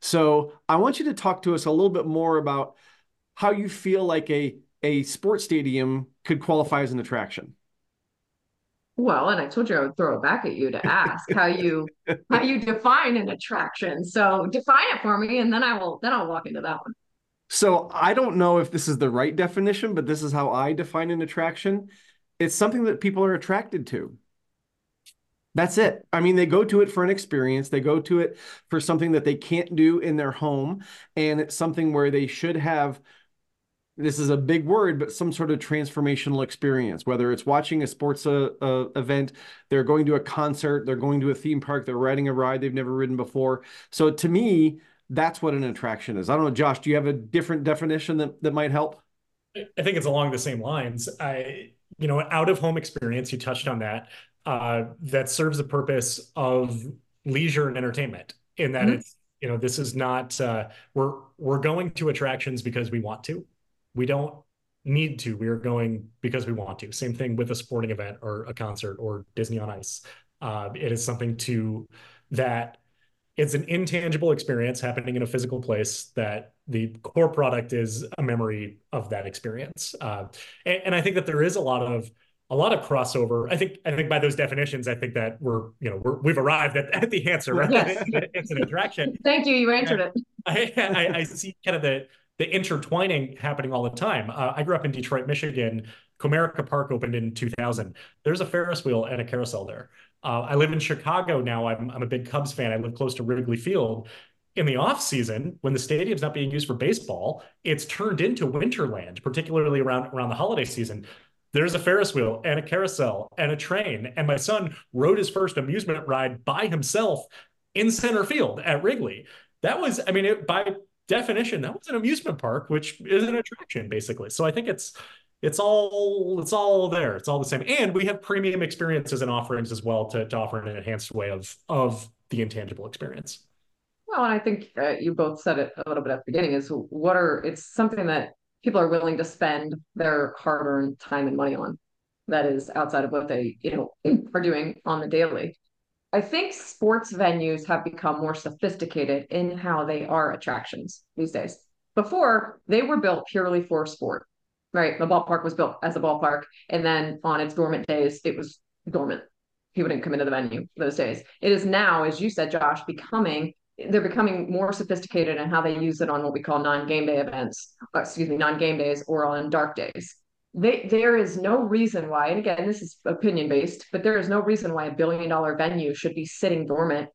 So I want you to talk to us a little bit more about how you feel like a a sports stadium could qualify as an attraction? Well, and I told you I would throw it back at you to ask how you how you define an attraction. So define it for me, and then I will then I'll walk into that one. So I don't know if this is the right definition, but this is how I define an attraction. It's something that people are attracted to. That's it. I mean, they go to it for an experience. They go to it for something that they can't do in their home. And it's something where they should have this is a big word, but some sort of transformational experience, whether it's watching a sports uh, uh, event, they're going to a concert, they're going to a theme park, they're riding a ride they've never ridden before. So to me, that's what an attraction is. I don't know, Josh, do you have a different definition that, that might help? I think it's along the same lines. I, you know, out of home experience, you touched on that, uh, that serves the purpose of leisure and entertainment in that mm-hmm. it's, you know, this is not, uh, we're, we're going to attractions because we want to we don't need to. We are going because we want to. Same thing with a sporting event or a concert or Disney on Ice. Uh, it is something to that it's an intangible experience happening in a physical place that the core product is a memory of that experience. Uh, and, and, I think that there is a lot of a lot of crossover. I think I think by those definitions, I think that we're you know we're, we've arrived at, at the answer. Right? Yes. it's an attraction. Thank you. You answered and it. I, I, I see kind of the the intertwining happening all the time. Uh, I grew up in Detroit, Michigan. Comerica Park opened in 2000. There's a Ferris wheel and a carousel there. Uh, I live in Chicago now. I'm, I'm a big Cubs fan. I live close to Wrigley Field. In the off season, when the stadium's not being used for baseball, it's turned into Winterland, particularly around around the holiday season. There's a Ferris wheel and a carousel and a train. And my son rode his first amusement ride by himself in center field at Wrigley. That was, I mean, it, by definition, that was an amusement park, which is an attraction basically. So I think it's it's all it's all there. It's all the same, and we have premium experiences and offerings as well to, to offer an enhanced way of of the intangible experience. Well, and I think uh, you both said it a little bit at the beginning. Is what are it's something that people are willing to spend their hard-earned time and money on. That is outside of what they you know are doing on the daily. I think sports venues have become more sophisticated in how they are attractions these days. Before, they were built purely for sport, right? The ballpark was built as a ballpark. And then on its dormant days, it was dormant. People didn't come into the venue those days. It is now, as you said, Josh, becoming they're becoming more sophisticated in how they use it on what we call non-game day events, uh, excuse me, non-game days or on dark days they there is no reason why, and again, this is opinion based, but there is no reason why a billion dollar venue should be sitting dormant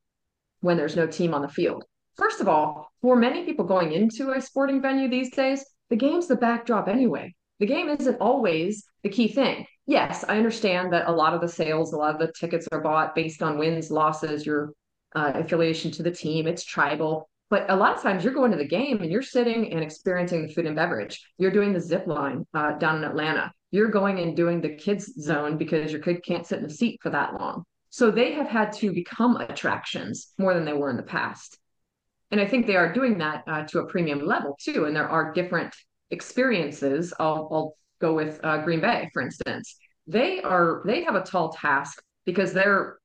when there's no team on the field. First of all, for many people going into a sporting venue these days, the game's the backdrop anyway. The game isn't always the key thing. Yes, I understand that a lot of the sales, a lot of the tickets are bought based on wins, losses, your uh, affiliation to the team. It's tribal. But a lot of times you're going to the game and you're sitting and experiencing the food and beverage. You're doing the zip line uh, down in Atlanta. You're going and doing the kids zone because your kid can't sit in a seat for that long. So they have had to become attractions more than they were in the past. And I think they are doing that uh, to a premium level too. And there are different experiences. I'll, I'll go with uh, Green Bay, for instance. They are they have a tall task because they're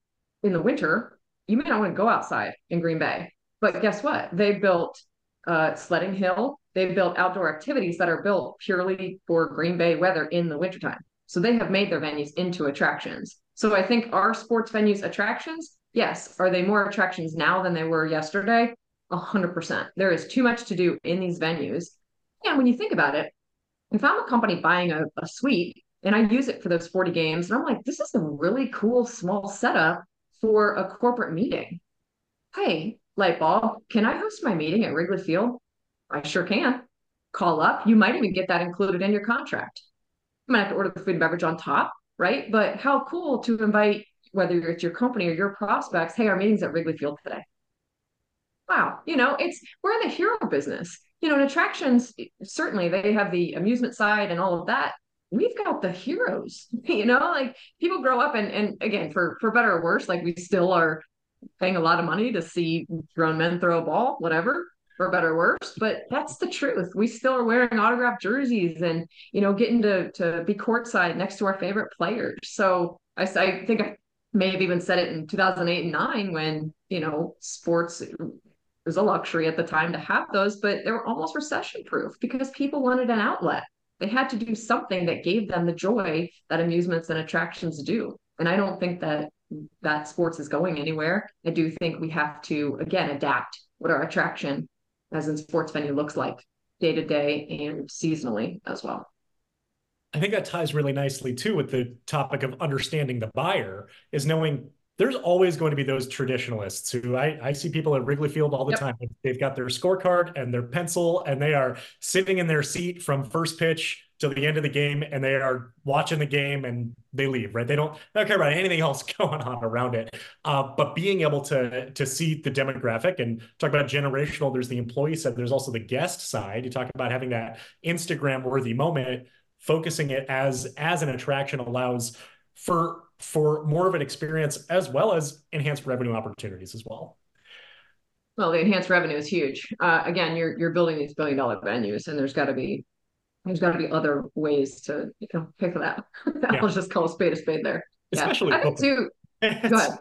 in the winter. You may not want to go outside in Green Bay but guess what? They built uh, sledding hill. They built outdoor activities that are built purely for Green Bay weather in the wintertime. So they have made their venues into attractions. So I think our sports venues attractions, yes, are they more attractions now than they were yesterday? A hundred percent. There is too much to do in these venues. And when you think about it, if I'm a company buying a, a suite and I use it for those 40 games, and I'm like, this is a really cool small setup for a corporate meeting. Hey, light bulb. Can I host my meeting at Wrigley Field? I sure can. Call up. You might even get that included in your contract. You might have to order the food and beverage on top, right? But how cool to invite, whether it's your company or your prospects, hey, our meeting's at Wrigley Field today. Wow, you know, it's we're in the hero business. You know, in attractions, certainly they have the amusement side and all of that. We've got the heroes, you know, like people grow up and and again, for for better or worse, like we still are paying a lot of money to see grown men throw a ball, whatever, for better or worse. But that's the truth. We still are wearing autographed jerseys and, you know, getting to, to be courtside next to our favorite players. So I, I think I may have even said it in 2008 and nine when, you know, sports was a luxury at the time to have those, but they were almost recession proof because people wanted an outlet. They had to do something that gave them the joy that amusements and attractions do. And I don't think that that sports is going anywhere. I do think we have to again adapt what our attraction as in sports venue looks like day to day and seasonally as well. I think that ties really nicely too with the topic of understanding the buyer is knowing there's always going to be those traditionalists who I, I see people at Wrigley Field all the yep. time. They've got their scorecard and their pencil, and they are sitting in their seat from first pitch till the end of the game, and they are watching the game and they leave. Right? They don't, they don't care about anything else going on around it. Uh, but being able to to see the demographic and talk about generational, there's the employee side, there's also the guest side. You talk about having that Instagram worthy moment. Focusing it as as an attraction allows for for more of an experience as well as enhanced revenue opportunities as well. Well, the enhanced revenue is huge. Uh, again, you're you're building these billion dollar venues, and there's got to be there's got to be other ways to you know for that. I'll yeah. just call a spade a spade there. Especially yeah. I think too. Go ahead.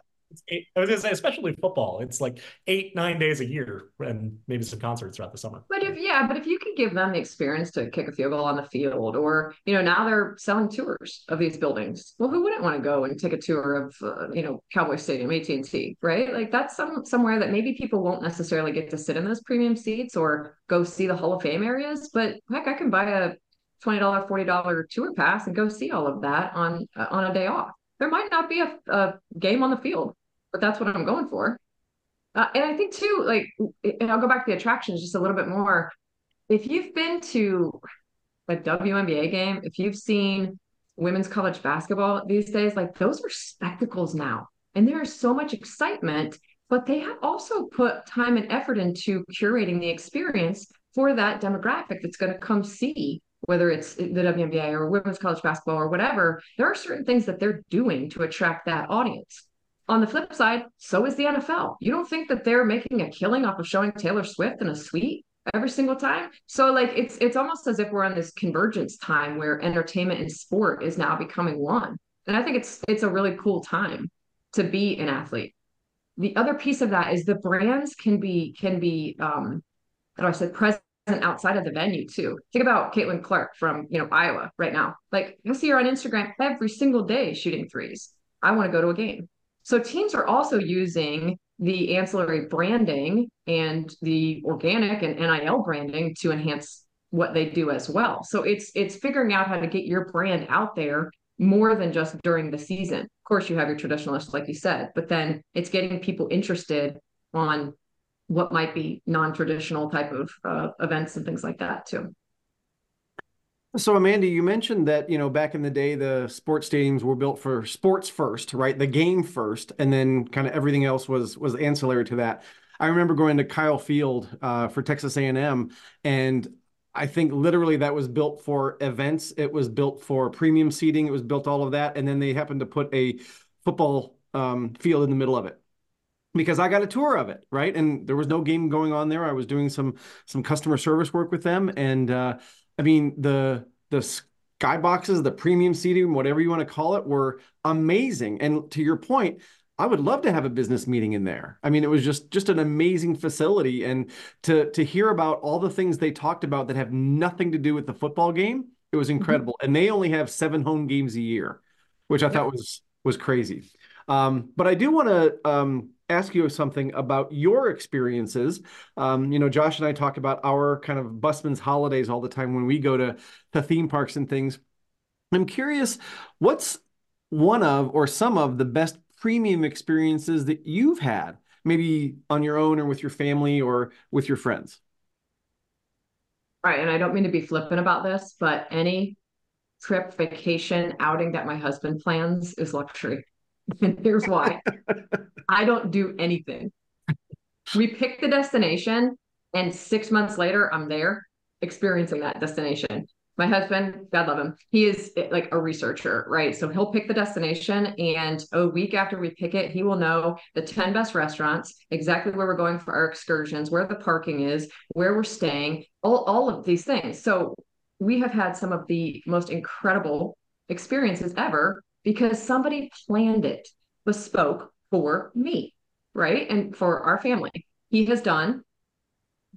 Eight, I was gonna say, especially football. It's like eight, nine days a year, and maybe some concerts throughout the summer. But if yeah, but if you could give them the experience to kick a field goal on the field, or you know, now they're selling tours of these buildings. Well, who wouldn't want to go and take a tour of uh, you know Cowboy Stadium, AT and T, right? Like that's some somewhere that maybe people won't necessarily get to sit in those premium seats or go see the Hall of Fame areas. But heck, I can buy a twenty dollar, forty dollar tour pass and go see all of that on uh, on a day off there might not be a, a game on the field, but that's what I'm going for. Uh, and I think too, like, and I'll go back to the attractions just a little bit more. If you've been to a WNBA game, if you've seen women's college basketball these days, like those are spectacles now. And there is so much excitement, but they have also put time and effort into curating the experience for that demographic that's going to come see whether it's the WNBA or women's college basketball or whatever, there are certain things that they're doing to attract that audience. On the flip side, so is the NFL. You don't think that they're making a killing off of showing Taylor Swift in a suite every single time? So like it's it's almost as if we're on this convergence time where entertainment and sport is now becoming one. And I think it's it's a really cool time to be an athlete. The other piece of that is the brands can be can be um I say present outside of the venue too. Think about Caitlin Clark from you know Iowa right now. Like you see her on Instagram every single day shooting threes. I want to go to a game. So teams are also using the ancillary branding and the organic and NIL branding to enhance what they do as well. So it's it's figuring out how to get your brand out there more than just during the season. Of course, you have your traditionalists, like you said, but then it's getting people interested on what might be non-traditional type of uh, events and things like that too. So Amanda, you mentioned that, you know, back in the day, the sports stadiums were built for sports first, right? The game first, and then kind of everything else was was ancillary to that. I remember going to Kyle Field uh, for Texas A&M, and I think literally that was built for events. It was built for premium seating. It was built all of that, and then they happened to put a football um, field in the middle of it because I got a tour of it, right? And there was no game going on there. I was doing some some customer service work with them, and uh, I mean the the skyboxes, the premium seating, whatever you want to call it, were amazing. And to your point, I would love to have a business meeting in there. I mean, it was just just an amazing facility, and to to hear about all the things they talked about that have nothing to do with the football game, it was mm-hmm. incredible. Mm-hmm. And they only have seven home games a year, which I yep. thought was was crazy. Um, but I do want to um, ask you something about your experiences. Um, you know, Josh and I talk about our kind of busman's holidays all the time when we go to, to theme parks and things. I'm curious, what's one of or some of the best premium experiences that you've had, maybe on your own or with your family or with your friends? Right. And I don't mean to be flippant about this, but any trip, vacation, outing that my husband plans is luxury. And here's why I don't do anything. We pick the destination, and six months later, I'm there experiencing that destination. My husband, God love him, he is eh, like a researcher, right? So he'll pick the destination, and a week after we pick it, he will know the 10 best restaurants, exactly where we're going for our excursions, where the parking is, where we're staying, all, all of these things. So we have had some of the most incredible experiences ever because somebody planned it bespoke for me, right? And for our family. He has done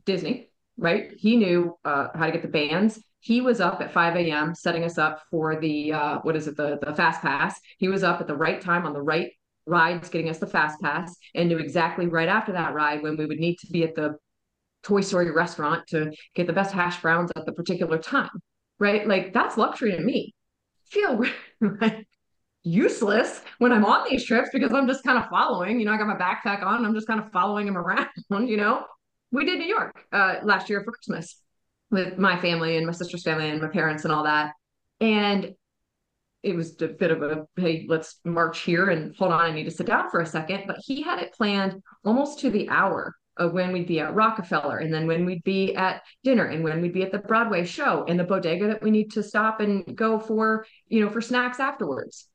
Disney, right? He knew uh, how to get the bands. He was up at 5 a.m. setting us up for the uh, what is it, the the fast pass. He was up at the right time on the right rides, getting us the fast pass, and knew exactly right after that ride when we would need to be at the Toy Story restaurant to get the best hash browns at the particular time, right? Like that's luxury to me. feel useless when I'm on these trips because I'm just kind of following. You know, I got my backpack on. I'm just kind of following him around. You know, we did New York uh, last year for Christmas with my family and my sister's family and my parents and all that, and it was a bit of a hey, let's march here and hold on. I need to sit down for a second. But he had it planned almost to the hour of when we'd be at Rockefeller and then when we'd be at dinner and when we'd be at the Broadway show and the bodega that we need to stop and go for, you know, for snacks afterwards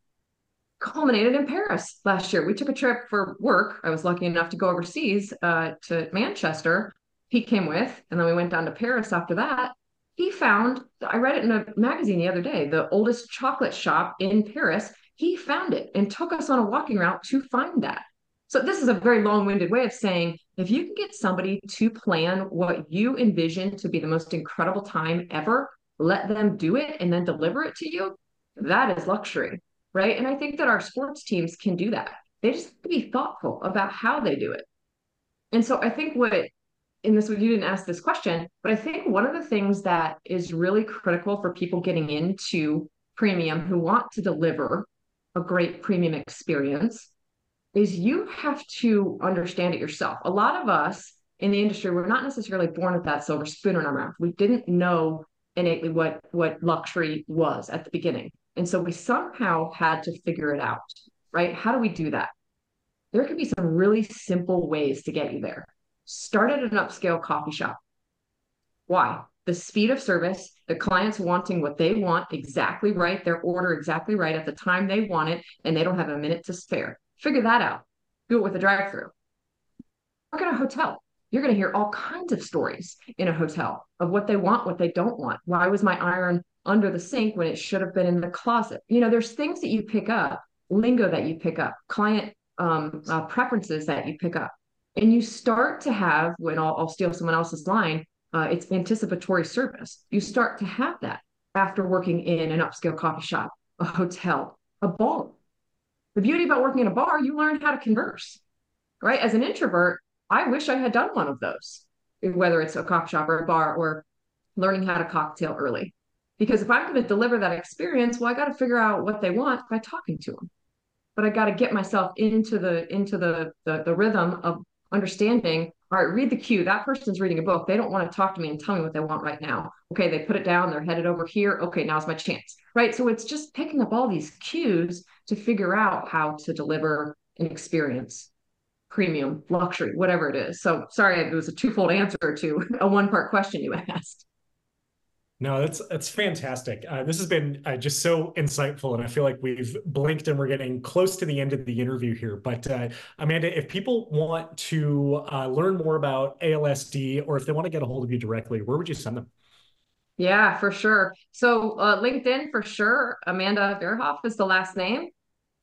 culminated in Paris last year. We took a trip for work. I was lucky enough to go overseas uh, to Manchester. He came with, and then we went down to Paris after that. He found, I read it in a magazine the other day, the oldest chocolate shop in Paris. He found it and took us on a walking route to find that. So, this is a very long winded way of saying if you can get somebody to plan what you envision to be the most incredible time ever, let them do it and then deliver it to you, that is luxury right? And I think that our sports teams can do that. They just have to be thoughtful about how they do it. And so I think what, in this, you didn't ask this question, but I think one of the things that is really critical for people getting into premium who want to deliver a great premium experience is you have to understand it yourself. A lot of us in the industry, we're not necessarily born with that silver spoon in our mouth. We didn't know innately what what luxury was at the beginning. And so we somehow had to figure it out, right? How do we do that? There could be some really simple ways to get you there. Start at an upscale coffee shop. Why? The speed of service, the clients wanting what they want exactly right, their order exactly right at the time they want it, and they don't have a minute to spare. Figure that out. Do it with a drive through. Work at a hotel. You're going to hear all kinds of stories in a hotel of what they want, what they don't want. Why was my iron under the sink when it should have been in the closet. You know, there's things that you pick up, lingo that you pick up, client um, uh, preferences that you pick up. And you start to have, when I'll, I'll steal someone else's line, uh, it's anticipatory service. You start to have that after working in an upscale coffee shop, a hotel, a bar. The beauty about working in a bar, you learn how to converse, right? As an introvert, I wish I had done one of those, whether it's a coffee shop or a bar or learning how to cocktail early. Because if I'm going to deliver that experience, well, I got to figure out what they want by talking to them. But I got to get myself into the into the, the the rhythm of understanding. All right, read the cue. That person's reading a book. They don't want to talk to me and tell me what they want right now. Okay, they put it down. They're headed over here. Okay, now's my chance. Right. So it's just picking up all these cues to figure out how to deliver an experience premium, luxury, whatever it is. So sorry, it was a twofold answer to a one part question you asked. No, that's that's fantastic. Uh, this has been uh, just so insightful, and I feel like we've blinked and we're getting close to the end of the interview here. But uh, Amanda, if people want to uh, learn more about ALSD, or if they want to get a hold of you directly, where would you send them? Yeah, for sure. So uh, LinkedIn for sure. Amanda Verhoff is the last name,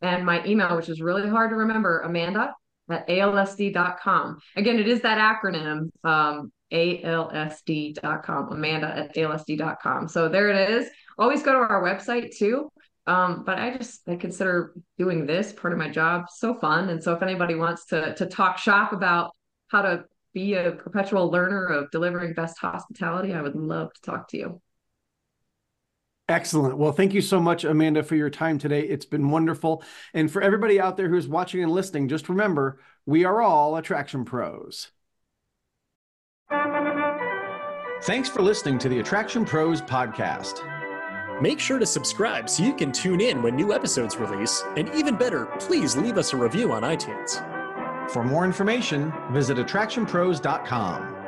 and my email, which is really hard to remember, Amanda at alsd.com. Again, it is that acronym, um, alsd.com, Amanda at alsd.com. So there it is. Always go to our website too. Um, but I just I consider doing this part of my job so fun. And so if anybody wants to to talk shop about how to be a perpetual learner of delivering best hospitality, I would love to talk to you. Excellent. Well, thank you so much, Amanda, for your time today. It's been wonderful. And for everybody out there who's watching and listening, just remember we are all attraction pros. Thanks for listening to the Attraction Pros podcast. Make sure to subscribe so you can tune in when new episodes release. And even better, please leave us a review on iTunes. For more information, visit attractionpros.com.